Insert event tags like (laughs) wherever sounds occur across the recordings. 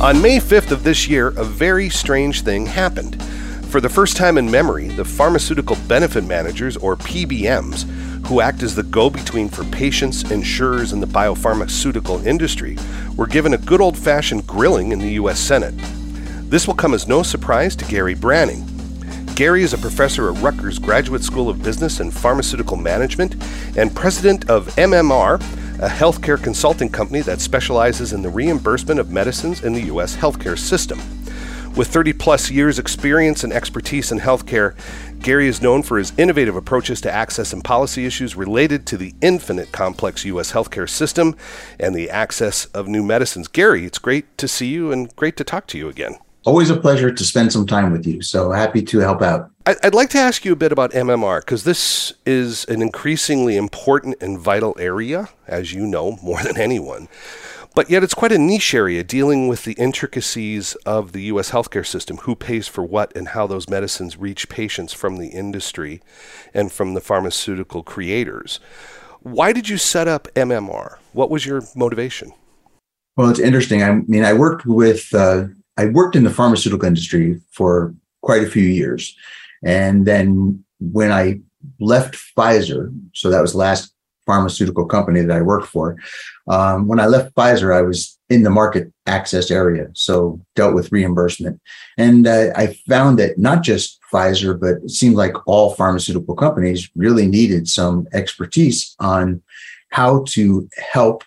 On May 5th of this year, a very strange thing happened. For the first time in memory, the Pharmaceutical Benefit Managers, or PBMs, who act as the go between for patients, insurers, and the biopharmaceutical industry, were given a good old fashioned grilling in the U.S. Senate. This will come as no surprise to Gary Branning. Gary is a professor at Rutgers Graduate School of Business and Pharmaceutical Management and president of MMR, a healthcare consulting company that specializes in the reimbursement of medicines in the U.S. healthcare system. With 30 plus years' experience and expertise in healthcare, Gary is known for his innovative approaches to access and policy issues related to the infinite complex U.S. healthcare system and the access of new medicines. Gary, it's great to see you and great to talk to you again. Always a pleasure to spend some time with you. So happy to help out. I'd like to ask you a bit about MMR because this is an increasingly important and vital area, as you know more than anyone. But yet, it's quite a niche area dealing with the intricacies of the U.S. healthcare system who pays for what and how those medicines reach patients from the industry and from the pharmaceutical creators. Why did you set up MMR? What was your motivation? Well, it's interesting. I mean, I worked with, uh, I worked in the pharmaceutical industry for quite a few years. And then when I left Pfizer, so that was the last pharmaceutical company that I worked for. Um, when I left Pfizer, I was in the market access area, so dealt with reimbursement. And uh, I found that not just Pfizer, but it seemed like all pharmaceutical companies really needed some expertise on how to help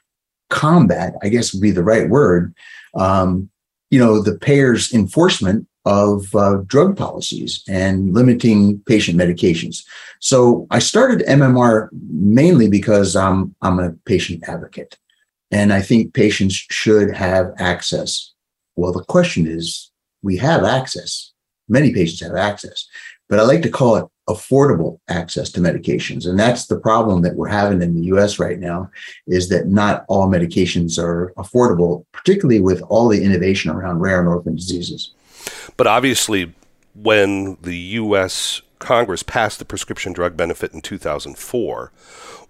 combat, I guess would be the right word, um, you know, the payers' enforcement of uh, drug policies and limiting patient medications. So I started MMR mainly because um, I'm a patient advocate. And I think patients should have access. Well, the question is we have access. Many patients have access, but I like to call it affordable access to medications. And that's the problem that we're having in the US right now is that not all medications are affordable, particularly with all the innovation around rare and orphan diseases. But obviously, when the U.S. Congress passed the prescription drug benefit in 2004,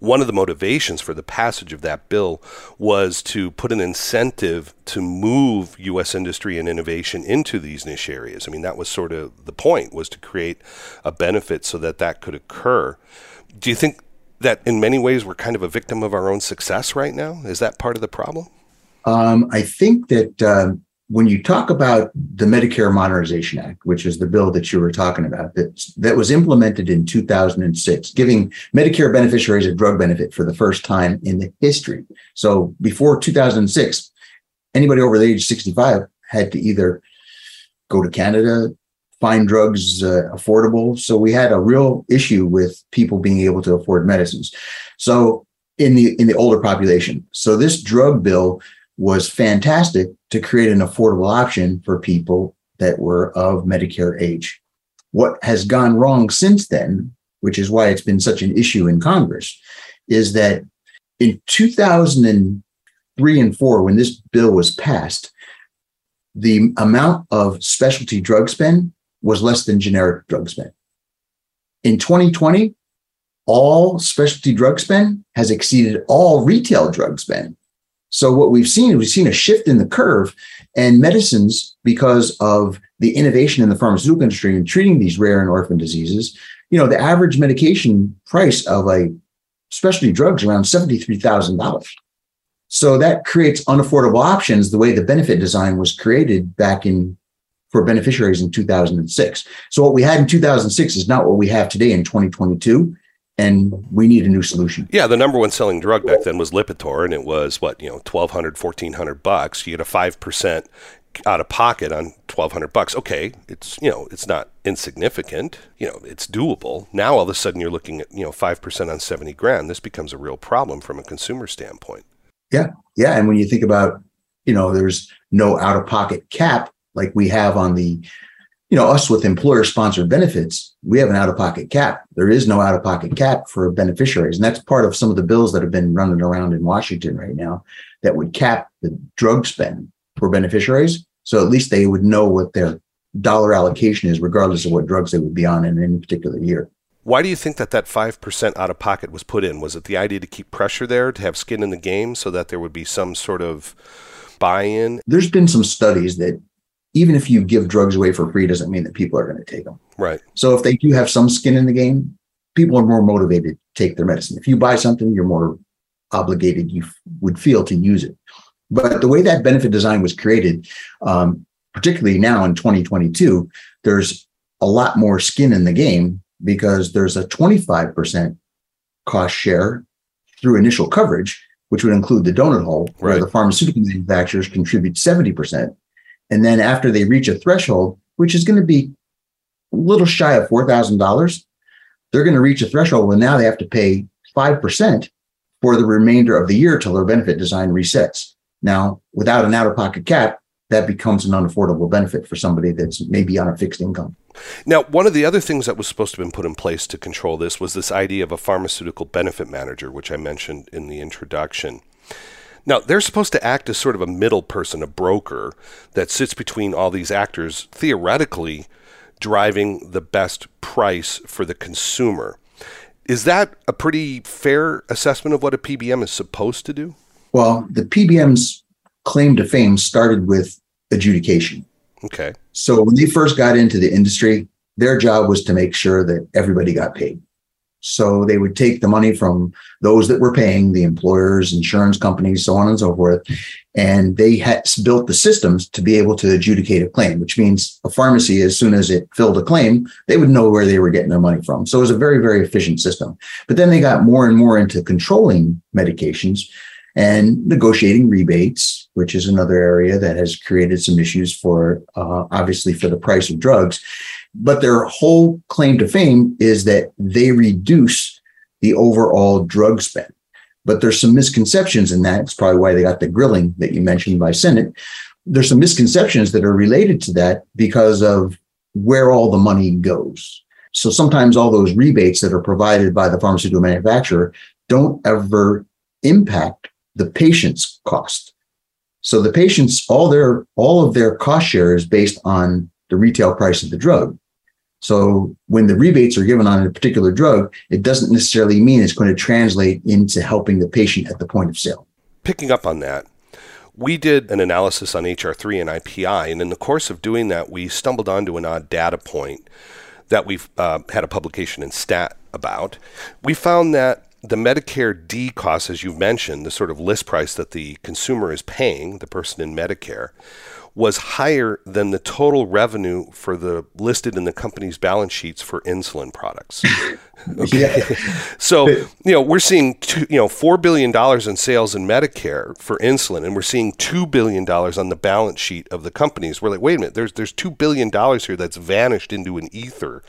one of the motivations for the passage of that bill was to put an incentive to move U.S. industry and innovation into these niche areas. I mean, that was sort of the point, was to create a benefit so that that could occur. Do you think that in many ways we're kind of a victim of our own success right now? Is that part of the problem? Um, I think that uh, when you talk about the Medicare Modernization Act, which is the bill that you were talking about, that, that was implemented in 2006, giving Medicare beneficiaries a drug benefit for the first time in the history. So before 2006, anybody over the age of 65 had to either go to Canada, find drugs uh, affordable. So we had a real issue with people being able to afford medicines. So in the in the older population. So this drug bill was fantastic to create an affordable option for people that were of Medicare age. What has gone wrong since then, which is why it's been such an issue in Congress, is that in 2003 and 4, when this bill was passed, the amount of specialty drug spend was less than generic drug spend. In 2020, all specialty drug spend has exceeded all retail drug spend. So what we've seen is we've seen a shift in the curve and medicines because of the innovation in the pharmaceutical industry in treating these rare and orphan diseases. You know, the average medication price of a specialty drugs around $73,000. So that creates unaffordable options the way the benefit design was created back in for beneficiaries in 2006. So what we had in 2006 is not what we have today in 2022 and we need a new solution. Yeah, the number one selling drug back then was Lipitor, and it was what you know, 1,200, 1,400 bucks. You get a five percent out of pocket on 1,200 bucks. Okay, it's you know, it's not insignificant. You know, it's doable. Now all of a sudden you're looking at you know five percent on 70 grand. This becomes a real problem from a consumer standpoint. Yeah, yeah, and when you think about you know, there's no out of pocket cap like we have on the you know, us with employer sponsored benefits, we have an out of pocket cap. There is no out of pocket cap for beneficiaries. And that's part of some of the bills that have been running around in Washington right now that would cap the drug spend for beneficiaries. So at least they would know what their dollar allocation is, regardless of what drugs they would be on in any particular year. Why do you think that that 5% out of pocket was put in? Was it the idea to keep pressure there, to have skin in the game so that there would be some sort of buy-in? There's been some studies that even if you give drugs away for free, doesn't mean that people are going to take them. Right. So if they do have some skin in the game, people are more motivated to take their medicine. If you buy something, you're more obligated you f- would feel to use it. But the way that benefit design was created, um, particularly now in 2022, there's a lot more skin in the game because there's a 25% cost share through initial coverage, which would include the donut hole, where the pharmaceutical manufacturers contribute 70%. And then after they reach a threshold, which is going to be a little shy of $4,000, they're going to reach a threshold where now they have to pay 5% for the remainder of the year till their benefit design resets. Now, without an out of pocket cap, that becomes an unaffordable benefit for somebody that's maybe on a fixed income. Now, one of the other things that was supposed to have been put in place to control this was this idea of a pharmaceutical benefit manager, which I mentioned in the introduction. Now, they're supposed to act as sort of a middle person, a broker that sits between all these actors, theoretically driving the best price for the consumer. Is that a pretty fair assessment of what a PBM is supposed to do? Well, the PBM's claim to fame started with adjudication. Okay. So when they first got into the industry, their job was to make sure that everybody got paid. So they would take the money from those that were paying, the employers, insurance companies, so on and so forth, and they had built the systems to be able to adjudicate a claim, which means a pharmacy, as soon as it filled a claim, they would know where they were getting their money from. So it was a very, very efficient system. But then they got more and more into controlling medications and negotiating rebates, which is another area that has created some issues for uh, obviously for the price of drugs. But their whole claim to fame is that they reduce the overall drug spend. But there's some misconceptions in that. It's probably why they got the grilling that you mentioned by Senate. There's some misconceptions that are related to that because of where all the money goes. So sometimes all those rebates that are provided by the pharmaceutical manufacturer don't ever impact the patient's cost. So the patients, all their all of their cost share is based on the retail price of the drug. So when the rebates are given on a particular drug, it doesn't necessarily mean it's going to translate into helping the patient at the point of sale. Picking up on that, we did an analysis on HR3 and IPI, and in the course of doing that, we stumbled onto an odd data point that we've uh, had a publication in Stat about. We found that the Medicare D cost, as you mentioned, the sort of list price that the consumer is paying, the person in Medicare, was higher than the total revenue for the listed in the company's balance sheets for insulin products. (laughs) Yeah. So, you know, we're seeing two, you know, four billion dollars in sales in Medicare for insulin, and we're seeing two billion dollars on the balance sheet of the companies. We're like, wait a minute, there's there's two billion dollars here that's vanished into an ether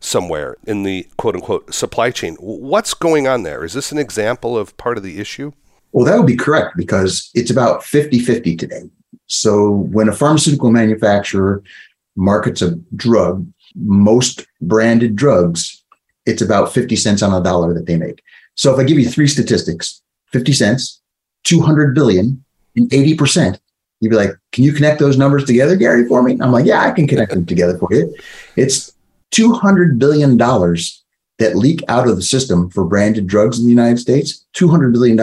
somewhere in the quote unquote supply chain. What's going on there? Is this an example of part of the issue? Well, that would be correct because it's about 50 50 today. So when a pharmaceutical manufacturer markets a drug, most branded drugs, it's about 50 cents on a dollar that they make. So if I give you three statistics 50 cents, 200 billion, and 80%, you'd be like, can you connect those numbers together, Gary, for me? I'm like, yeah, I can connect them together for you. It's $200 billion that leak out of the system for branded drugs in the United States, $200 billion.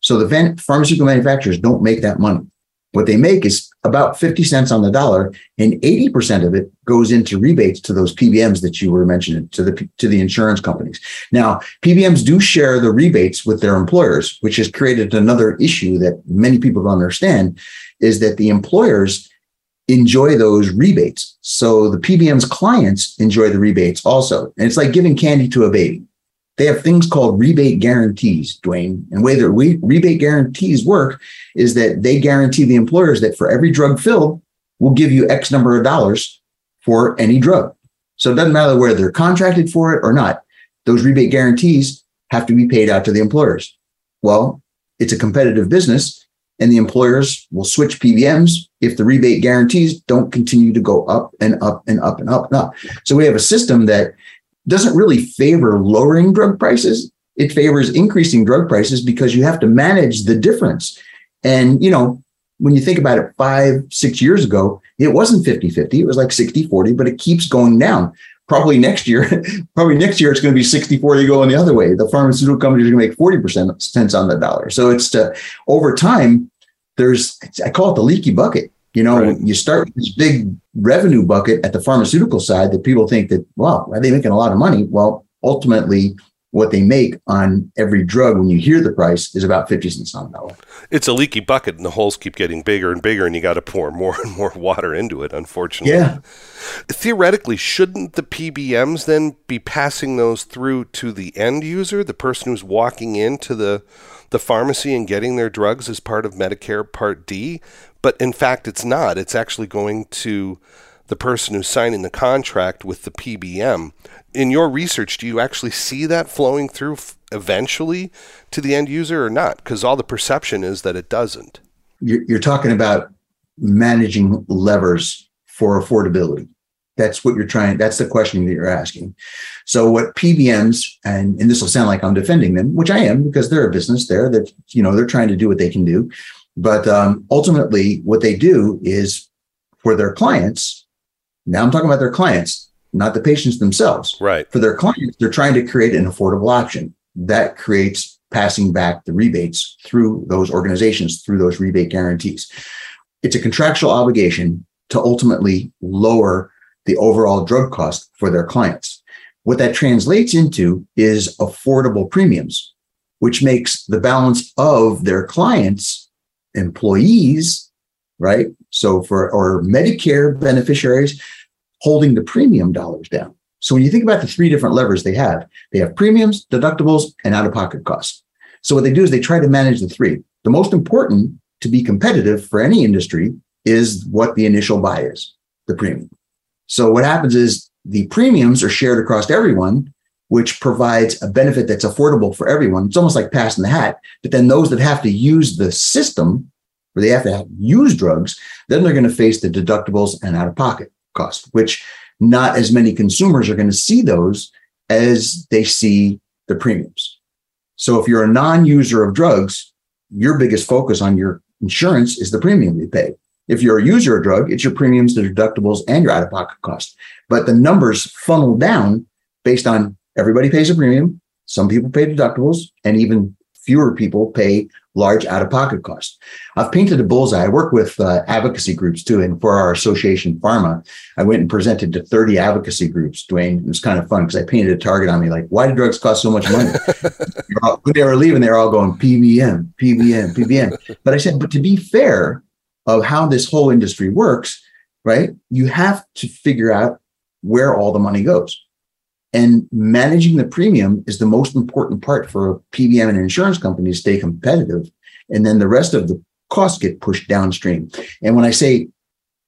So the pharmaceutical manufacturers don't make that money. What they make is about 50 cents on the dollar, and 80% of it goes into rebates to those PBMs that you were mentioning, to the to the insurance companies. Now, PBMs do share the rebates with their employers, which has created another issue that many people don't understand, is that the employers enjoy those rebates. So the PBM's clients enjoy the rebates also. And it's like giving candy to a baby. They have things called rebate guarantees, Duane. And the way that we, rebate guarantees work is that they guarantee the employers that for every drug filled, we'll give you X number of dollars for any drug. So it doesn't matter whether they're contracted for it or not. Those rebate guarantees have to be paid out to the employers. Well, it's a competitive business and the employers will switch PBMs if the rebate guarantees don't continue to go up and up and up and up and up. So we have a system that doesn't really favor lowering drug prices. It favors increasing drug prices because you have to manage the difference. And, you know, when you think about it five, six years ago, it wasn't 50 50. It was like 60 40, but it keeps going down. Probably next year, (laughs) probably next year, it's going to be 60 40 going the other way. The pharmaceutical companies are going to make 40% cents on the dollar. So it's to, over time, there's I call it the leaky bucket. You know, right. you start with this big revenue bucket at the pharmaceutical side that people think that, wow, are they making a lot of money? Well, ultimately, what they make on every drug when you hear the price is about 50 cents on the dollar. It's a leaky bucket and the holes keep getting bigger and bigger and you got to pour (laughs) more and more water into it, unfortunately. Yeah. Theoretically, shouldn't the PBMs then be passing those through to the end user, the person who's walking into the the pharmacy and getting their drugs as part of Medicare Part D? But in fact, it's not. It's actually going to the person who's signing the contract with the PBM. In your research, do you actually see that flowing through eventually to the end user or not? Because all the perception is that it doesn't. You're, you're talking about managing levers for affordability. That's what you're trying. That's the question that you're asking. So what PBMs and and this will sound like I'm defending them, which I am because they're a business there that you know they're trying to do what they can do, but um, ultimately what they do is for their clients now I'm talking about their clients, not the patients themselves. Right. For their clients, they're trying to create an affordable option that creates passing back the rebates through those organizations, through those rebate guarantees. It's a contractual obligation to ultimately lower the overall drug cost for their clients. What that translates into is affordable premiums, which makes the balance of their clients' employees, right? So for or Medicare beneficiaries, holding the premium dollars down. So when you think about the three different levers they have, they have premiums, deductibles, and out of pocket costs. So what they do is they try to manage the three. The most important to be competitive for any industry is what the initial buy is, the premium. So what happens is the premiums are shared across everyone, which provides a benefit that's affordable for everyone. It's almost like passing the hat. But then those that have to use the system, where they have to use drugs, then they're going to face the deductibles and out of pocket cost, which not as many consumers are going to see those as they see the premiums. So if you're a non-user of drugs, your biggest focus on your insurance is the premium you pay. If you're a user of drug, it's your premiums, the deductibles, and your out-of-pocket cost. But the numbers funnel down based on everybody pays a premium, some people pay deductibles, and even fewer people pay large out of pocket costs. I've painted a bullseye. I work with uh, advocacy groups too. And for our association, PhRMA, I went and presented to 30 advocacy groups, Duane. It was kind of fun because I painted a target on me like, why do drugs cost so much money? (laughs) all, when they were leaving, they were all going PBM, PBM, PBM. But I said, but to be fair of how this whole industry works, right, you have to figure out where all the money goes. And managing the premium is the most important part for a PBM and insurance company to stay competitive. And then the rest of the costs get pushed downstream. And when I say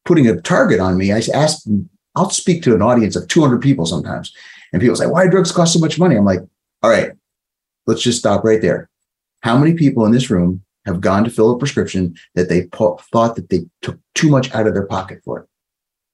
putting a target on me, I ask, I'll speak to an audience of 200 people sometimes. And people say, why drugs cost so much money? I'm like, all right, let's just stop right there. How many people in this room have gone to fill a prescription that they po- thought that they took too much out of their pocket for it?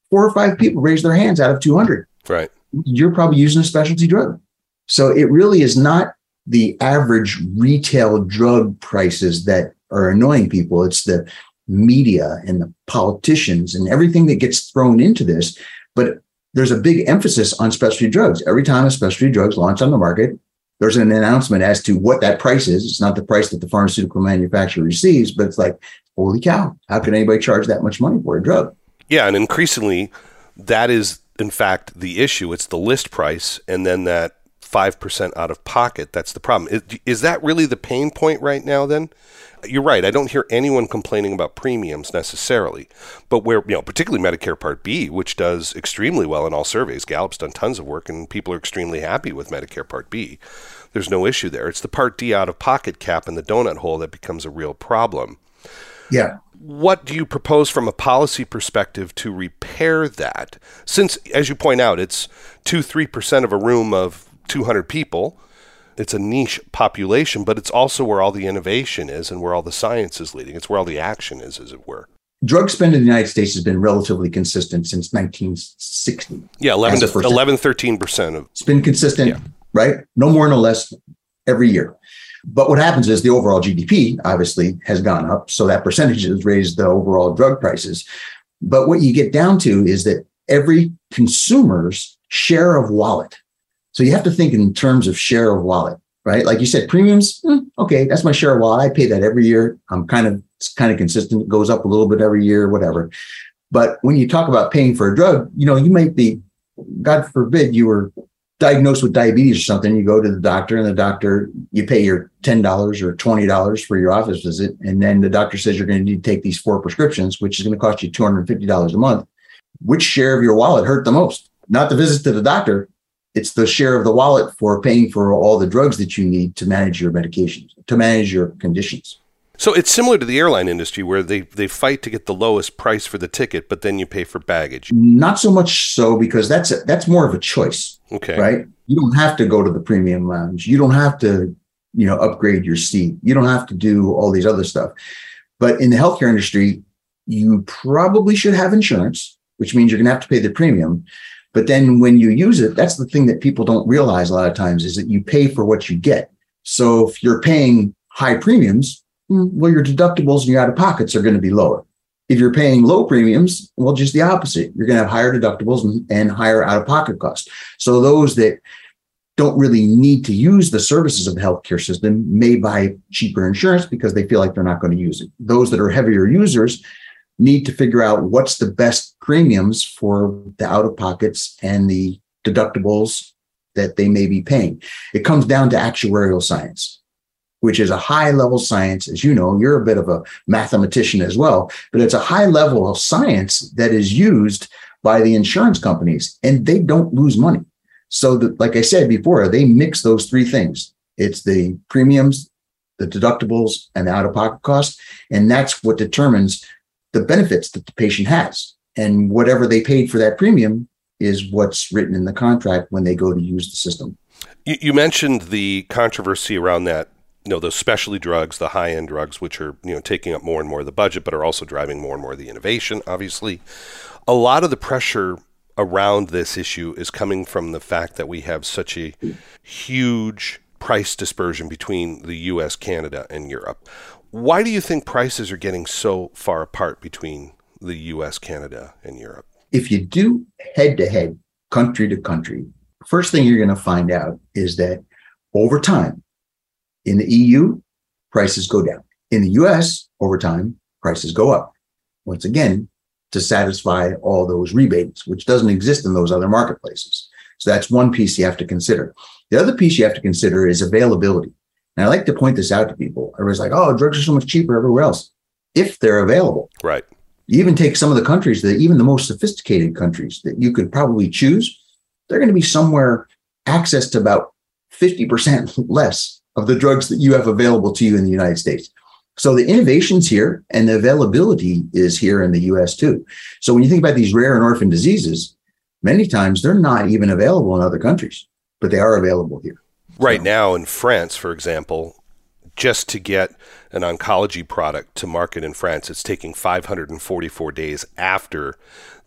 Four or five people raised their hands out of 200. Right you're probably using a specialty drug. So it really is not the average retail drug prices that are annoying people. It's the media and the politicians and everything that gets thrown into this. But there's a big emphasis on specialty drugs. Every time a specialty drug's launched on the market, there's an announcement as to what that price is. It's not the price that the pharmaceutical manufacturer receives, but it's like, holy cow, how can anybody charge that much money for a drug? Yeah, and increasingly that is in fact the issue. It's the list price and then that 5% out of pocket. That's the problem. Is, is, that really the pain point right now then? You're right. I don't hear anyone complaining about premiums necessarily. But where, you know, particularly Medicare Part B, which does extremely well in all surveys. Gallup's done tons of work and people are extremely happy with Medicare Part B. There's no issue there. It's the Part D out of pocket cap in the donut hole that becomes a real problem. Yeah what do you propose from a policy perspective to repair that? Since, as you point out, it's 2 3% of a room of 200 people. It's a niche population, but it's also where all the innovation is and where all the science is leading. It's where all the action is, as it were. Drug spend in the United States has been relatively consistent since 1960. Yeah, 11 to 11, 13% of. It's been consistent, yeah. right? No more, no less every year. But what happens is the overall GDP obviously has gone up. So that percentage has raised the overall drug prices. But what you get down to is that every consumer's share of wallet. So you have to think in terms of share of wallet, right? Like you said, premiums, hmm, okay, that's my share of wallet. I pay that every year. I'm kind of It's kind of consistent. It goes up a little bit every year, whatever. But when you talk about paying for a drug, you know, you might be, God forbid, you were diagnosed with diabetes or something. You go to the doctor, and the doctor, you pay your ten dollars or twenty dollars for your office visit, and then the doctor says you're going to need to take these four prescriptions, which is going to cost you two hundred and fifty dollars a month. Which share of your wallet hurt the most? Not the visit to the doctor. It's the share of the wallet for paying for all the drugs that you need to manage your medications, to manage your conditions. So it's similar to the airline industry where they, they fight to get the lowest price for the ticket, but then you pay for baggage. Not so much so because that's a, that's more of a choice. Okay. Right. You don't have to go to the premium lounge. You don't have to, you know, upgrade your seat. You don't have to do all these other stuff. But in the healthcare industry, you probably should have insurance, which means you're going to have to pay the premium. But then when you use it, that's the thing that people don't realize a lot of times is that you pay for what you get. So if you're paying high premiums, well, your deductibles and your out of pockets are going to be lower. If you're paying low premiums, well, just the opposite. You're going to have higher deductibles and, and higher out of pocket costs. So those that don't really need to use the services of the healthcare system may buy cheaper insurance because they feel like they're not going to use it. Those that are heavier users need to figure out what's the best premiums for the out of pockets and the deductibles that they may be paying. It comes down to actuarial science which is a high level science. As you know, you're a bit of a mathematician as well, but it's a high level of science that is used by the insurance companies and they don't lose money. So that, like I said before, they mix those three things. It's the premiums, the deductibles and the out of pocket cost. And that's what determines the benefits that the patient has. And whatever they paid for that premium is what's written in the contract when they go to use the system. You, you mentioned the controversy around that you know those specialty drugs, the high end drugs, which are you know taking up more and more of the budget, but are also driving more and more of the innovation. Obviously, a lot of the pressure around this issue is coming from the fact that we have such a huge price dispersion between the U.S., Canada, and Europe. Why do you think prices are getting so far apart between the U.S., Canada, and Europe? If you do head to head, country to country, first thing you're going to find out is that over time, in the EU, prices go down. In the US, over time, prices go up. Once again, to satisfy all those rebates, which doesn't exist in those other marketplaces. So that's one piece you have to consider. The other piece you have to consider is availability. And I like to point this out to people. Everybody's like, oh, drugs are so much cheaper everywhere else if they're available. Right. You even take some of the countries that even the most sophisticated countries that you could probably choose, they're going to be somewhere access to about 50% (laughs) less of the drugs that you have available to you in the United States. So the innovation's here and the availability is here in the US too. So when you think about these rare and orphan diseases, many times they're not even available in other countries, but they are available here. Right now in France, for example, just to get an oncology product to market in France, it's taking 544 days after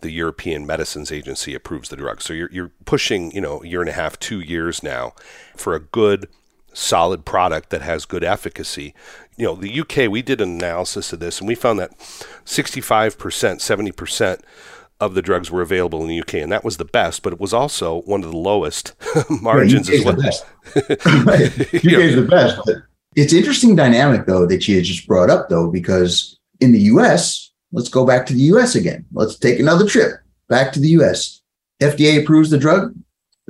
the European Medicines Agency approves the drug. So you're, you're pushing, you know, a year and a half, two years now for a good solid product that has good efficacy. You know, the UK, we did an analysis of this and we found that 65%, 70% of the drugs were available in the UK, and that was the best, but it was also one of the lowest (laughs) margins as well. UK (laughs) is the best. It's interesting dynamic though that you just brought up though, because in the US, let's go back to the US again. Let's take another trip back to the US. FDA approves the drug.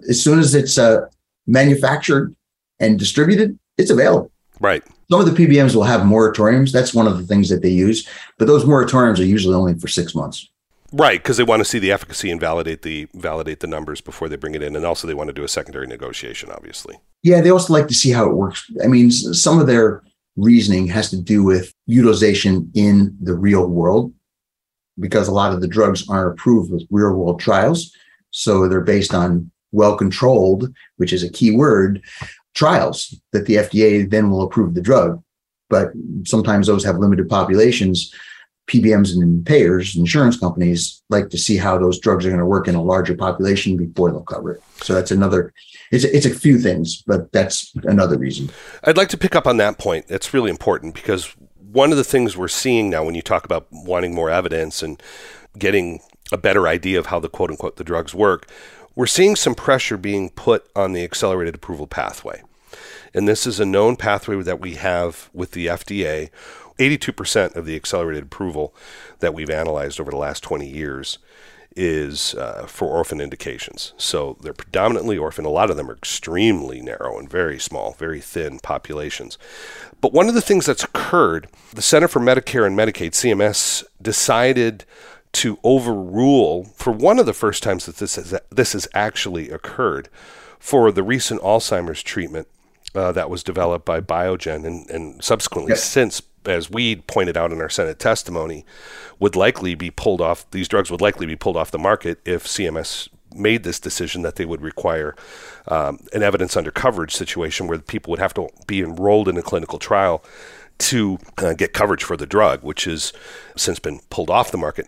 As soon as it's uh, manufactured and distributed, it's available. Right. Some of the PBMs will have moratoriums. That's one of the things that they use, but those moratoriums are usually only for six months. Right, because they want to see the efficacy and validate the validate the numbers before they bring it in, and also they want to do a secondary negotiation, obviously. Yeah, they also like to see how it works. I mean, some of their reasoning has to do with utilization in the real world, because a lot of the drugs aren't approved with real world trials, so they're based on well controlled, which is a key word, trials that the FDA then will approve the drug. But sometimes those have limited populations. PBMs and payers, insurance companies like to see how those drugs are going to work in a larger population before they'll cover it. So that's another. It's it's a few things, but that's another reason. I'd like to pick up on that point. It's really important because one of the things we're seeing now when you talk about wanting more evidence and getting a better idea of how the quote unquote the drugs work, we're seeing some pressure being put on the accelerated approval pathway. And this is a known pathway that we have with the FDA 82% of the accelerated approval that we've analyzed over the last 20 years is uh, for orphan indications. So they're predominantly orphan. A lot of them are extremely narrow and very small, very thin populations. But one of the things that's occurred, the Center for Medicare and Medicaid, CMS, decided to overrule for one of the first times that this has, this has actually occurred for the recent Alzheimer's treatment uh, that was developed by Biogen and, and subsequently yes. since, as we pointed out in our Senate testimony, would likely be pulled off. These drugs would likely be pulled off the market if CMS made this decision that they would require um, an evidence under coverage situation where people would have to be enrolled in a clinical trial to uh, get coverage for the drug, which has since been pulled off the market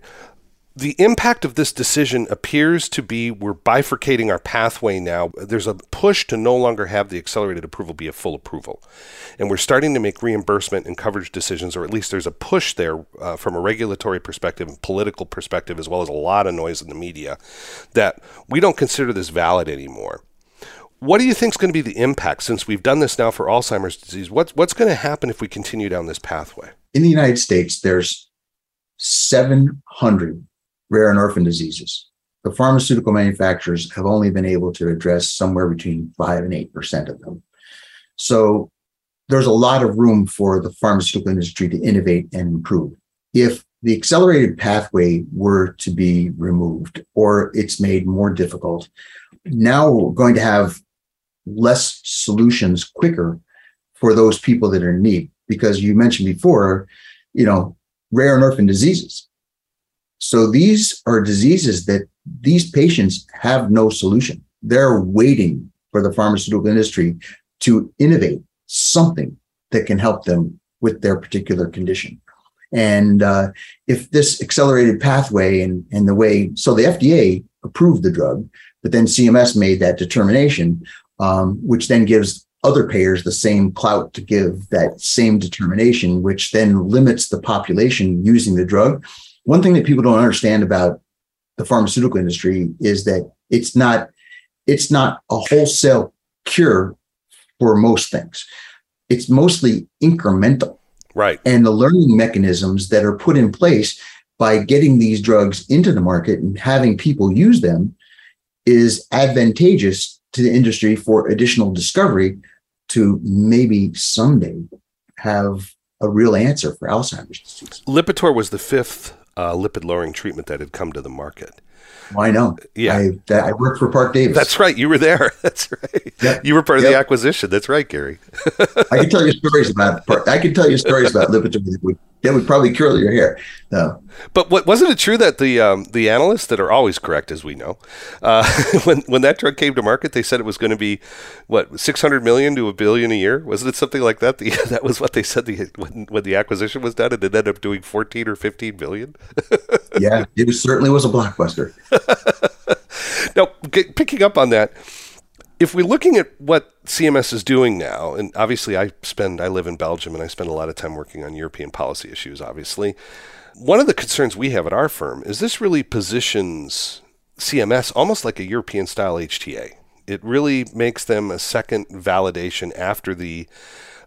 the impact of this decision appears to be we're bifurcating our pathway now. There's a push to no longer have the accelerated approval be a full approval. And we're starting to make reimbursement and coverage decisions, or at least there's a push there uh, from a regulatory perspective and political perspective, as well as a lot of noise in the media, that we don't consider this valid anymore. What do you think is going to be the impact since we've done this now for Alzheimer's disease? What's, what's going to happen if we continue down this pathway? In the United States, there's 700 rare and orphan diseases. The pharmaceutical manufacturers have only been able to address somewhere between 5 and 8% of them. So there's a lot of room for the pharmaceutical industry to innovate and improve. If the accelerated pathway were to be removed or it's made more difficult, now we're going to have less solutions quicker for those people that are in need. Because you mentioned before, you know, rare and orphan diseases. So these are diseases that these patients have no solution. They're waiting for the pharmaceutical industry to innovate something that can help them with their particular condition. And uh, if this accelerated pathway and, and the way, so the FDA approved the drug, but then CMS made that determination, um, which then gives other payers the same clout to give that same determination, which then limits the population using the drug one thing that people don't understand about the pharmaceutical industry is that it's not it's not a wholesale cure for most things. It's mostly incremental. Right. And the learning mechanisms that are put in place by getting these drugs into the market and having people use them is advantageous to the industry for additional discovery to maybe someday have a real answer for Alzheimer's disease. Lipitor was the fifth uh, lipid lowering treatment that had come to the market. Well, I know. Yeah, I, that, I worked for Parke-Davis. That's right. You were there. (laughs) That's right. Yep. You were part of yep. the acquisition. That's right, Gary. I can tell you stories about. Park. I can tell you stories about (laughs) Lipitor that would that would probably curl your hair. No. But what, wasn't it true that the um, the analysts that are always correct, as we know, uh, (laughs) when when that drug came to market, they said it was going to be what six hundred million to a billion a year. Wasn't it something like that? The, that was what they said the, when when the acquisition was done, and it ended up doing fourteen or fifteen billion. Yeah, (laughs) it was, certainly was a blockbuster. (laughs) now, get, picking up on that if we're looking at what CMS is doing now, and obviously I spend, I live in Belgium and I spend a lot of time working on European policy issues, obviously. One of the concerns we have at our firm is this really positions CMS almost like a European style HTA. It really makes them a second validation after the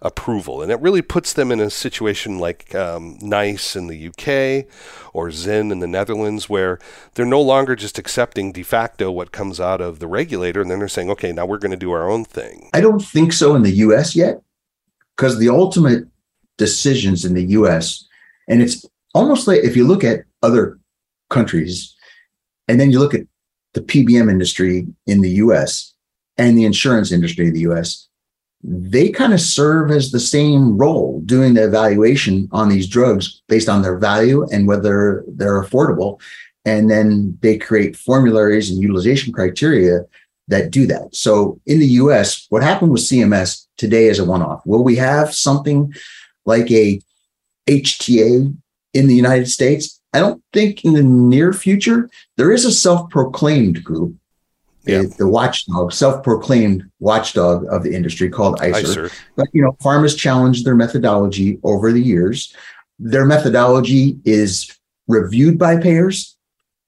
approval. And it really puts them in a situation like um, NICE in the UK or ZIN in the Netherlands, where they're no longer just accepting de facto what comes out of the regulator, and then they're saying, okay, now we're going to do our own thing. I don't think so in the US yet, because the ultimate decisions in the US, and it's almost like if you look at other countries, and then you look at the PBM industry in the US and the insurance industry in the US, they kind of serve as the same role doing the evaluation on these drugs based on their value and whether they're affordable. And then they create formularies and utilization criteria that do that. So in the US, what happened with CMS today is a one off. Will we have something like a HTA in the United States? I don't think in the near future. There is a self proclaimed group yeah. the watchdog, self-proclaimed watchdog of the industry called ICER. ICER. But you know, pharmas challenged their methodology over the years. Their methodology is reviewed by payers.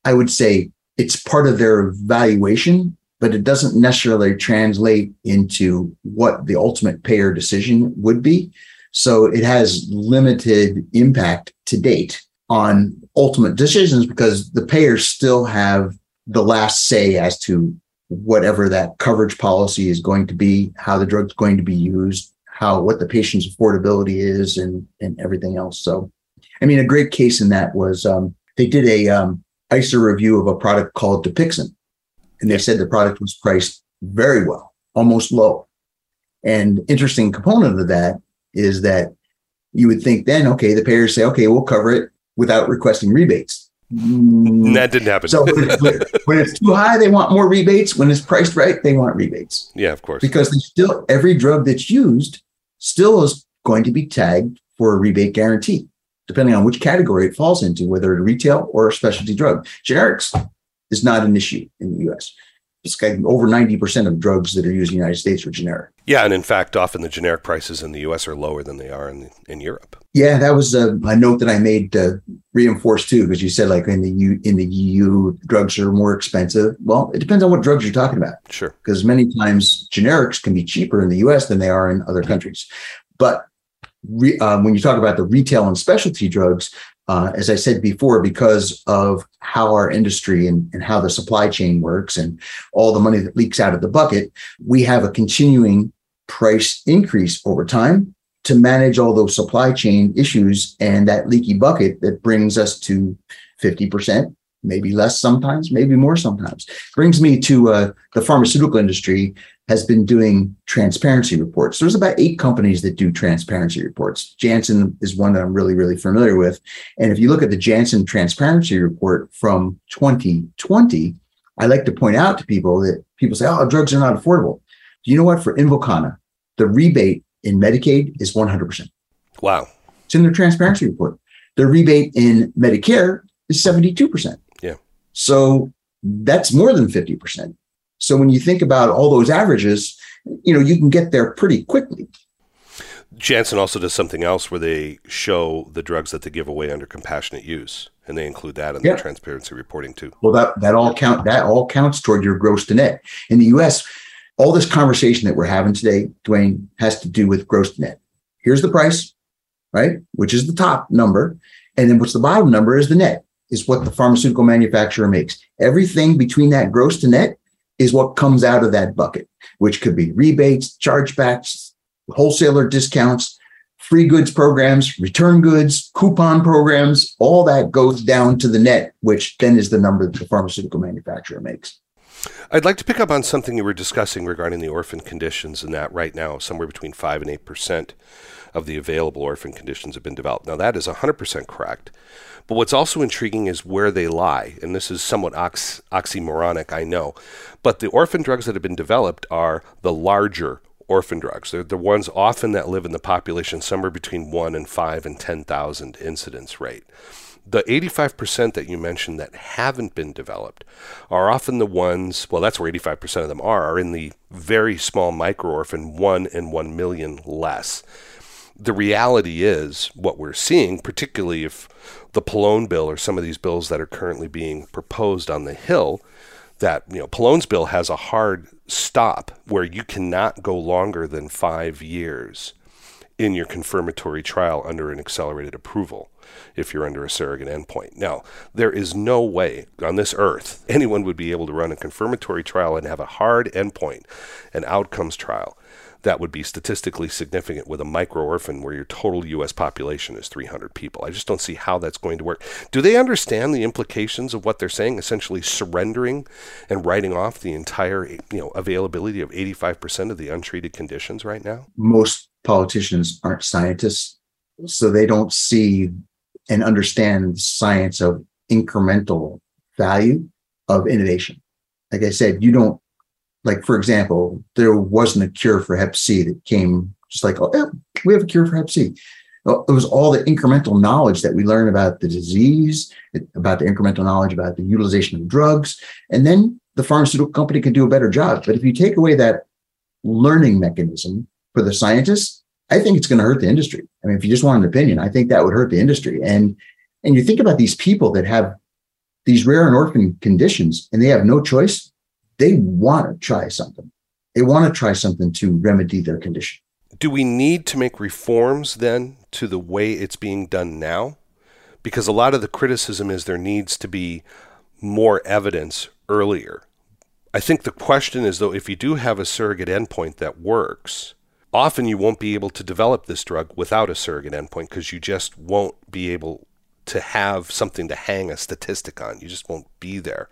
I would say it's part of their evaluation, but it doesn't necessarily translate into what the ultimate payer decision would be. So it has limited impact to date on ultimate decisions because the payers still have the last say as to whatever that coverage policy is going to be, how the drug's going to be used, how what the patient's affordability is, and and everything else. So, I mean, a great case in that was um, they did a um, ICER review of a product called Dupixent, and they said the product was priced very well, almost low. And interesting component of that is that you would think then, okay, the payers say, okay, we'll cover it without requesting rebates. Mm. That didn't happen. so when, when, it's too high, they want more rebates. When it's priced right, they want rebates. Yeah, of course. Because still every drug that's used still is going to be tagged for a rebate guarantee, depending on which category it falls into, whether it's a retail or a specialty drug. Generics is not an issue in the US it's over 90% of drugs that are used in the United States are generic. Yeah, and in fact, often the generic prices in the US are lower than they are in, in Europe. Yeah, that was a, a note that I made to reinforce too, because you said like in the U, in the EU, drugs are more expensive. Well, it depends on what drugs you're talking about. Sure. Because many times generics can be cheaper in the US than they are in other countries. But re, um, when you talk about the retail and specialty drugs, uh, as I said before, because of how our industry and, and how the supply chain works and all the money that leaks out of the bucket, we have a continuing price increase over time to manage all those supply chain issues and that leaky bucket that brings us to 50%, maybe less sometimes, maybe more sometimes. Brings me to uh, the pharmaceutical industry has been doing transparency reports. There's about eight companies that do transparency reports. Janssen is one that I'm really, really familiar with. And if you look at the Janssen transparency report from 2020, I like to point out to people that people say, oh, drugs are not affordable. Do you know what? For Invokana, the rebate in Medicaid is 100%. Wow. It's in their transparency report. The rebate in Medicare is 72%. Yeah. So that's more than 50%. So when you think about all those averages, you know, you can get there pretty quickly. Janssen also does something else where they show the drugs that they give away under compassionate use, and they include that in yeah. their transparency reporting too. Well, that that all count that all counts toward your gross to net. In the U.S., all this conversation that we're having today, Duane, has to do with gross to net. Here's the price, right? Which is the top number, and then what's the bottom number is the net, is what the pharmaceutical manufacturer makes. Everything between that gross to net is what comes out of that bucket, which could be rebates, chargebacks, wholesaler discounts, free goods programs, return goods, coupon programs, all that goes down to the net, which then is the number that the pharmaceutical manufacturer makes. I'd like to pick up on something you were discussing regarding the orphan conditions, and that right now, somewhere between 5 and 8% of the available orphan conditions have been developed. Now, that is 100% correct. But what's also intriguing is where they lie. And this is somewhat ox- oxymoronic, I know. But the orphan drugs that have been developed are the larger orphan drugs. They're the ones often that live in the population somewhere between 1 and 5 and 10,000 incidence rate. The 85% that you mentioned that haven't been developed are often the ones, well, that's where 85% of them are, are in the very small micro orphan, 1 in 1 million less the reality is what we're seeing, particularly if the Pallone bill or some of these bills that are currently being proposed on the Hill, that you know Pallone's bill has a hard stop where you cannot go longer than five years in your confirmatory trial under an accelerated approval if you're under a surrogate endpoint. Now, there is no way on this earth anyone would be able to run a confirmatory trial and have a hard endpoint, an outcomes trial that would be statistically significant with a micro orphan where your total U.S. population is 300 people. I just don't see how that's going to work. Do they understand the implications of what they're saying, essentially surrendering and writing off the entire you know, availability of 85% of the untreated conditions right now? Most politicians aren't scientists, so they don't see and understand the science of incremental value of innovation. Like I said, you don't like for example, there wasn't a cure for Hep C that came just like, oh, yeah, we have a cure for Hep C. It was all the incremental knowledge that we learn about the disease, about the incremental knowledge about the utilization of drugs, and then the pharmaceutical company can do a better job. But if you take away that learning mechanism for the scientists, I think it's going to hurt the industry. I mean, if you just want an opinion, I think that would hurt the industry. And and you think about these people that have these rare and orphan conditions, and they have no choice they want to try something. They want to try something to remedy their condition. Do we need to make reforms then to the way it's being done now? Because a lot of the criticism is there needs to be more evidence earlier. I think the question is, though, if you do have a surrogate endpoint that works, often you won't be able to develop this drug without a surrogate endpoint because you just won't be able to have something to hang a statistic on. You just won't be there.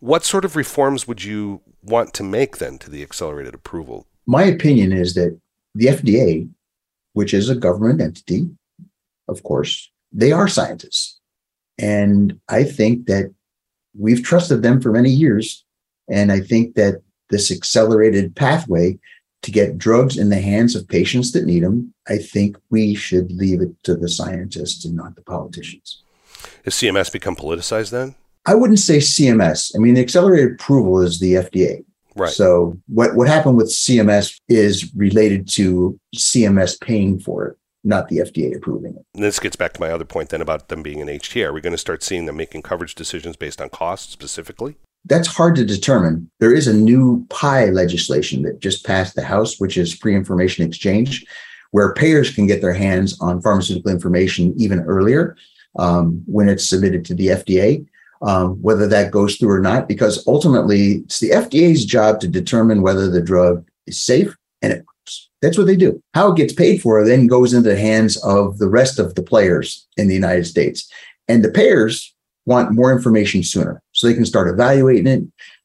What sort of reforms would you want to make then to the accelerated approval? My opinion is that the FDA, which is a government entity, of course, they are scientists. And I think that we've trusted them for many years. And I think that this accelerated pathway to get drugs in the hands of patients that need them, I think we should leave it to the scientists and not the politicians. Has CMS become politicized then? I wouldn't say CMS. I mean, the accelerated approval is the FDA. Right. So what, what happened with CMS is related to CMS paying for it, not the FDA approving it. And this gets back to my other point then about them being an HTA. Are we going to start seeing them making coverage decisions based on cost specifically? That's hard to determine. There is a new PIE legislation that just passed the House, which is free information exchange, where payers can get their hands on pharmaceutical information even earlier um, when it's submitted to the FDA um, whether that goes through or not, because ultimately it's the FDA's job to determine whether the drug is safe and it works. That's what they do. How it gets paid for then goes into the hands of the rest of the players in the United States. And the payers want more information sooner so they can start evaluating it,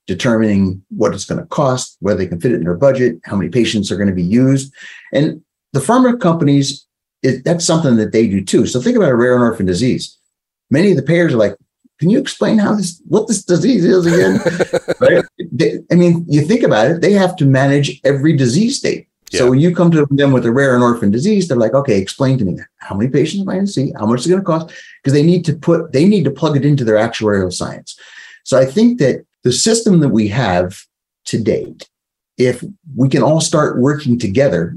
determining what it's going to cost, whether they can fit it in their budget, how many patients are going to be used. And the pharma companies, it, that's something that they do too. So think about a rare and orphan disease. Many of the payers are like, can you explain how this what this disease is again (laughs) right they, i mean you think about it they have to manage every disease state yeah. so when you come to them with a rare and orphan disease they're like okay explain to me how many patients am i going to see how much is it going to cost because they need to put they need to plug it into their actuarial science so i think that the system that we have to date if we can all start working together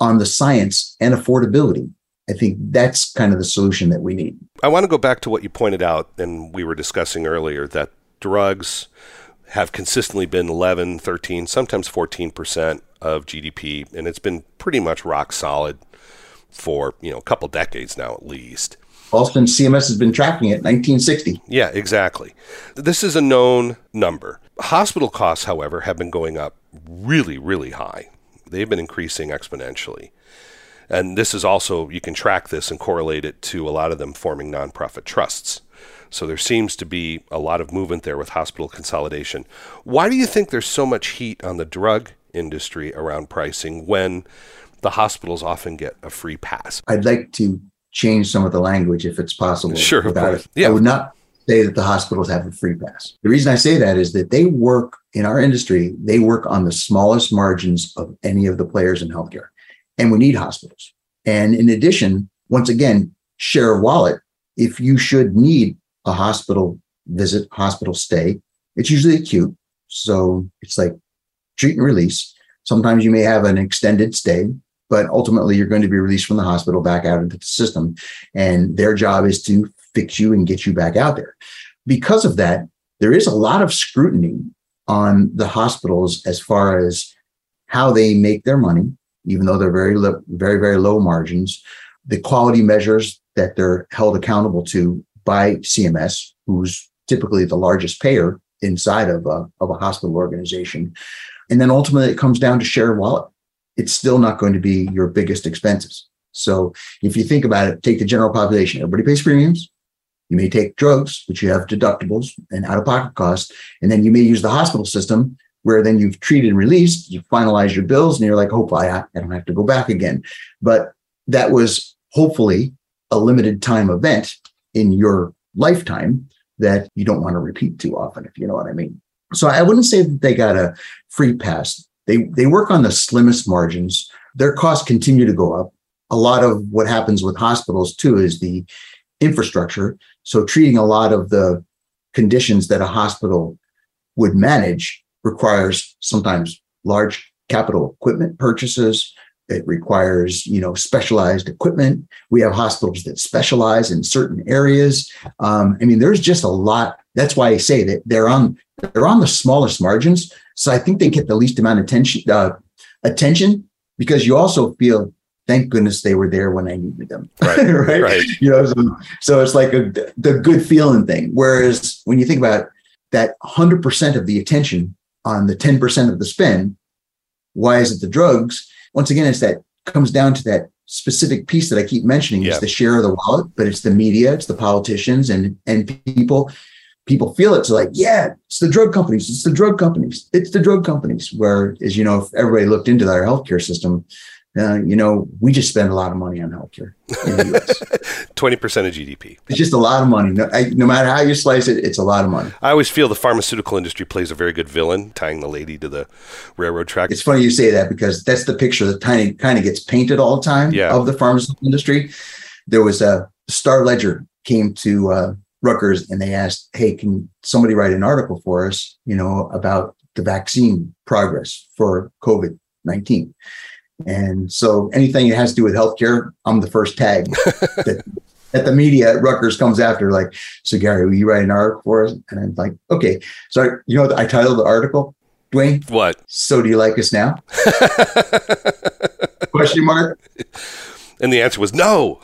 on the science and affordability I think that's kind of the solution that we need. I want to go back to what you pointed out and we were discussing earlier that drugs have consistently been 11, 13, sometimes 14% of GDP and it's been pretty much rock solid for, you know, a couple decades now at least. Alston CMS has been tracking it 1960. Yeah, exactly. This is a known number. Hospital costs, however, have been going up really, really high. They've been increasing exponentially. And this is also, you can track this and correlate it to a lot of them forming nonprofit trusts. So there seems to be a lot of movement there with hospital consolidation. Why do you think there's so much heat on the drug industry around pricing when the hospitals often get a free pass? I'd like to change some of the language if it's possible. Sure, of course. Yeah. I would not say that the hospitals have a free pass. The reason I say that is that they work in our industry, they work on the smallest margins of any of the players in healthcare and we need hospitals. And in addition, once again, share a wallet. If you should need a hospital visit, hospital stay, it's usually acute. So it's like treat and release. Sometimes you may have an extended stay, but ultimately you're going to be released from the hospital back out into the system. And their job is to fix you and get you back out there. Because of that, there is a lot of scrutiny on the hospitals as far as how they make their money, even though they're very, very, very low margins. The quality measures that they're held accountable to by CMS, who's typically the largest payer inside of a, of a hospital organization. And then ultimately it comes down to share wallet. It's still not going to be your biggest expenses. So if you think about it, take the general population, everybody pays premiums. You may take drugs, which you have deductibles and out of pocket costs. And then you may use the hospital system where then you've treated and released, you finalize your bills, and you're like, hopefully I, I don't have to go back again. But that was hopefully a limited time event in your lifetime that you don't want to repeat too often, if you know what I mean. So I wouldn't say that they got a free pass. They they work on the slimmest margins. Their costs continue to go up. A lot of what happens with hospitals too is the infrastructure. So treating a lot of the conditions that a hospital would manage requires sometimes large capital equipment purchases. It requires, you know, specialized equipment. We have hospitals that specialize in certain areas. Um, I mean, there's just a lot. That's why I say that they're on they're on the smallest margins. So I think they get the least amount of attention uh, attention because you also feel thank goodness they were there when I needed them. Right. (laughs) right? right. You know, so, so it's like a, the good feeling thing. Whereas when you think about that 100% of the attention on the 10% of the spend, why is it the drugs? Once again, it's that comes down to that specific piece that I keep mentioning. is the share of the wallet, but it's the media, it's the politicians and, and people people feel it's like, yeah, it's the drug companies, it's the drug companies, it's the drug companies. Where, as you know, if everybody looked into our healthcare system, uh, you know, we just spend a lot of money on healthcare in the US. 20% (laughs) of GDP. It's just a lot of money. No, I, no, matter how you slice it, it's a lot of money. I always feel the pharmaceutical industry plays a very good villain, tying the lady to the railroad track. It's funny you say that because that's the picture that tiny kind of gets painted all the time yeah. of the pharmaceutical industry. There was a Star Ledger came to uh, Rutgers and they asked, "Hey, can somebody write an article for us, you know, about the vaccine progress for COVID nineteen? And so anything that has to do with healthcare, I'm the first tag (laughs) that, that the media at Rutgers comes after. Like, so Gary, will you write an article for us? And I'm like, okay. So you know, I titled the article, Duane. What? So do you like us now? (laughs) Question mark. (laughs) And the answer was no.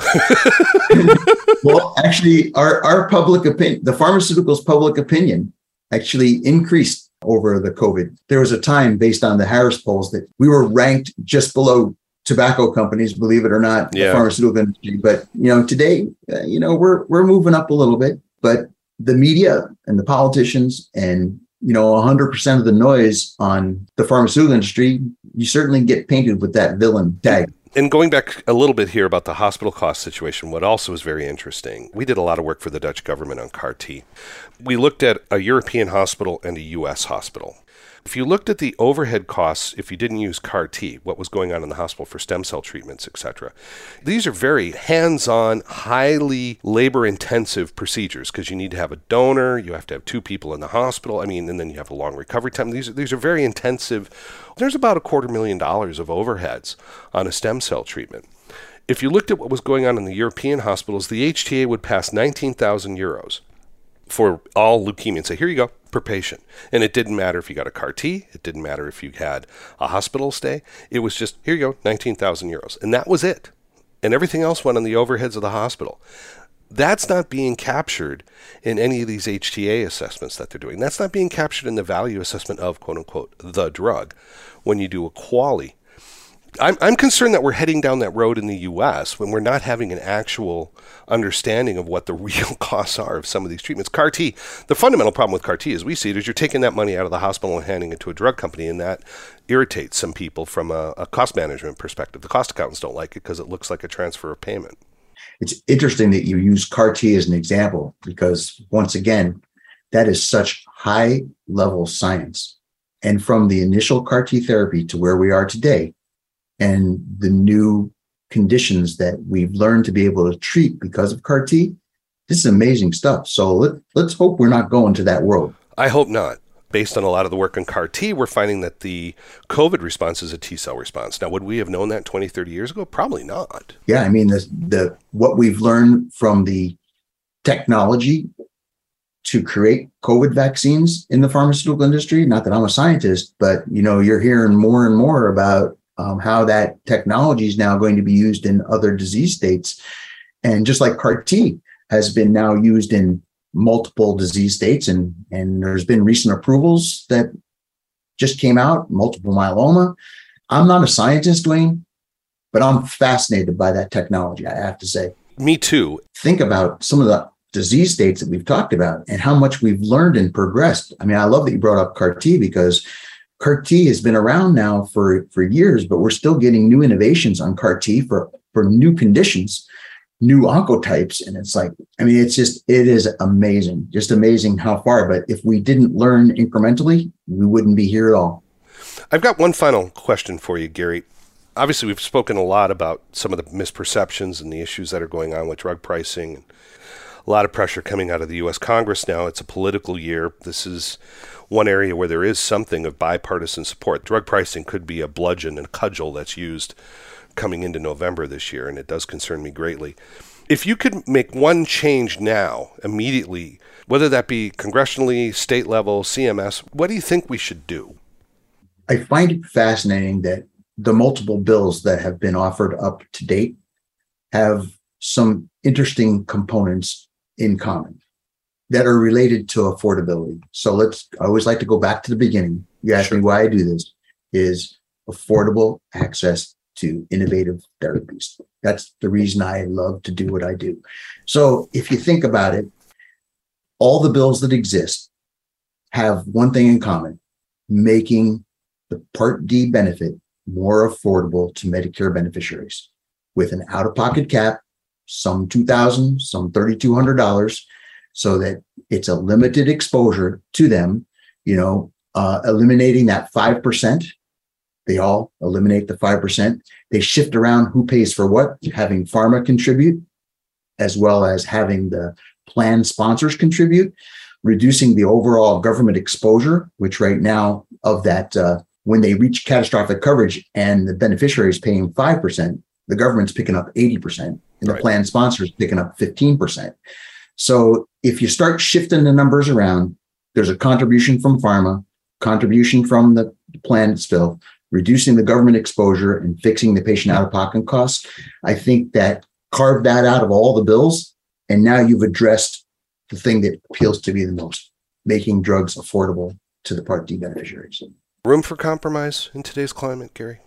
well, actually, our, our public opinion, the pharmaceuticals public opinion actually increased over the COVID. There was a time based on the Harris polls that we were ranked just below tobacco companies, believe it or not, yeah. the pharmaceutical industry. But, you know, today, uh, you know, we're, we're moving up a little bit, but the media and the politicians and you know 100% of the noise on the pharmaceutical industry you certainly get painted with that villain tag and going back a little bit here about the hospital cost situation, what also is very interesting, we did a lot of work for the Dutch government on CAR T. We looked at a European hospital and a US hospital. If you looked at the overhead costs, if you didn't use CAR T, what was going on in the hospital for stem cell treatments, etc., these are very hands on, highly labor intensive procedures because you need to have a donor, you have to have two people in the hospital, I mean, and then you have a long recovery time. These are, these are very intensive. There's about a quarter million dollars of overheads on a stem cell treatment. If you looked at what was going on in the European hospitals, the HTA would pass 19,000 euros for all leukemia and say, here you go, per patient. And it didn't matter if you got a CAR T, it didn't matter if you had a hospital stay. It was just, here you go, 19,000 euros. And that was it. And everything else went on the overheads of the hospital. That's not being captured in any of these HTA assessments that they're doing. That's not being captured in the value assessment of quote unquote the drug when you do a QALY I'm, I'm concerned that we're heading down that road in the U.S. when we're not having an actual understanding of what the (laughs) real costs are of some of these treatments. CAR T, the fundamental problem with CAR T, as we see it, is you're taking that money out of the hospital and handing it to a drug company, and that irritates some people from a, a cost management perspective. The cost accountants don't like it because it looks like a transfer of payment. It's interesting that you use CAR T as an example because, once again, that is such high level science. And from the initial CAR T therapy to where we are today, and the new conditions that we've learned to be able to treat because of CAR T. This is amazing stuff. So let, let's hope we're not going to that world. I hope not. Based on a lot of the work on CAR T, we're finding that the COVID response is a T cell response. Now, would we have known that 20, 30 years ago? Probably not. Yeah, I mean, the, the what we've learned from the technology to create COVID vaccines in the pharmaceutical industry. Not that I'm a scientist, but you know, you're hearing more and more about um, how that technology is now going to be used in other disease states. And just like CAR T has been now used in multiple disease states, and, and there's been recent approvals that just came out, multiple myeloma. I'm not a scientist, Duane, but I'm fascinated by that technology, I have to say. Me too. Think about some of the disease states that we've talked about and how much we've learned and progressed. I mean, I love that you brought up CAR T because CAR T has been around now for, for years, but we're still getting new innovations on CAR T for, for new conditions, new oncotypes. And it's like, I mean, it's just, it is amazing, just amazing how far. But if we didn't learn incrementally, we wouldn't be here at all. I've got one final question for you, Gary. Obviously, we've spoken a lot about some of the misperceptions and the issues that are going on with drug pricing. A lot of pressure coming out of the U.S. Congress now. It's a political year. This is one area where there is something of bipartisan support. Drug pricing could be a bludgeon and cudgel that's used coming into November this year, and it does concern me greatly. If you could make one change now, immediately, whether that be congressionally, state level, CMS, what do you think we should do? I find it fascinating that the multiple bills that have been offered up to date have some interesting components in common that are related to affordability. So let's, I always like to go back to the beginning. You asked sure. me why I do this is affordable access to innovative therapies. That's the reason I love to do what I do. So if you think about it, all the bills that exist have one thing in common making the Part D benefit more affordable to Medicare beneficiaries with an out of pocket cap, some 2,000, some $3,200, so that it's a limited exposure to them, you know, uh, eliminating that 5%. They all eliminate the 5%. They shift around who pays for what, having pharma contribute, as well as having the plan sponsors contribute, reducing the overall government exposure, which right now of that, uh, when they reach catastrophic coverage and the beneficiary is paying 5%, the government's picking up 80% and right. the plan sponsors picking up 15%. So if you start shifting the numbers around, there's a contribution from pharma, contribution from the plan still, reducing the government exposure and fixing the patient out of pocket costs. I think that carve that out of all the bills. And now you've addressed the thing that appeals to me the most, making drugs affordable to the Part D beneficiaries. Room for compromise in today's climate, Gary?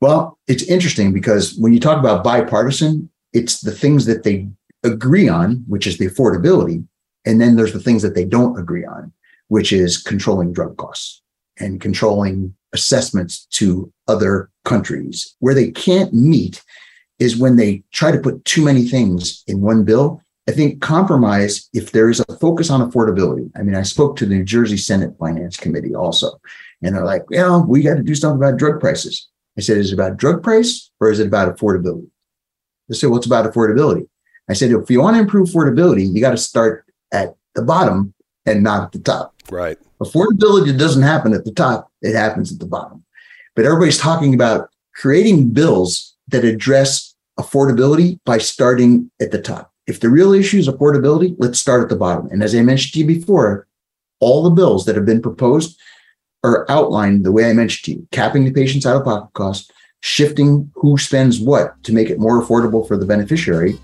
Well, it's interesting because when you talk about bipartisan, it's the things that they agree on, which is the affordability. And then there's the things that they don't agree on, which is controlling drug costs and controlling assessments to other countries. Where they can't meet is when they try to put too many things in one bill. I think compromise, if there is a focus on affordability. I mean, I spoke to the New Jersey Senate Finance Committee also, and they're like, "Yeah, we got to do something about drug prices. I said, is it about drug price or is it about affordability? They well, it's about affordability. I said, if you want to improve affordability, you got to start at the bottom and not at the top. Right. Affordability doesn't happen at the top, it happens at the bottom. But everybody's talking about creating bills that address affordability by starting at the top. If the real issue is affordability, let's start at the bottom. And as I mentioned to you before, all the bills that have been proposed are outlined the way I mentioned to you, capping the patient's out of pocket cost, shifting who spends what to make it more affordable for the beneficiary.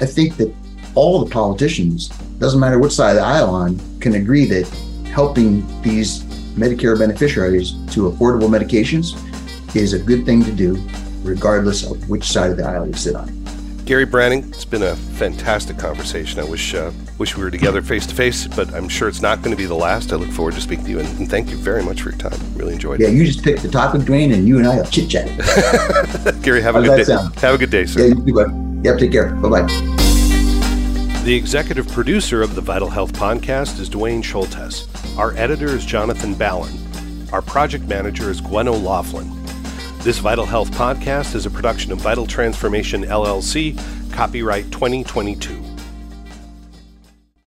I think that all the politicians, doesn't matter which side of the aisle on, can agree that helping these Medicare beneficiaries to affordable medications is a good thing to do, regardless of which side of the aisle you sit on. Gary Branning, it's been a fantastic conversation. I wish uh, wish we were together face to face, but I'm sure it's not going to be the last. I look forward to speaking to you, and, and thank you very much for your time. Really enjoyed yeah, it. Yeah, you just picked the topic, Duane, and you and I have chit chat. (laughs) Gary, have How a good day. Sound? Have a good day, sir. Yeah, you too. Yep, take care. Bye bye. The executive producer of the Vital Health Podcast is Duane Schulthess. Our editor is Jonathan Ballin. Our project manager is Gwen O'Laughlin. This Vital Health podcast is a production of Vital Transformation LLC, copyright 2022.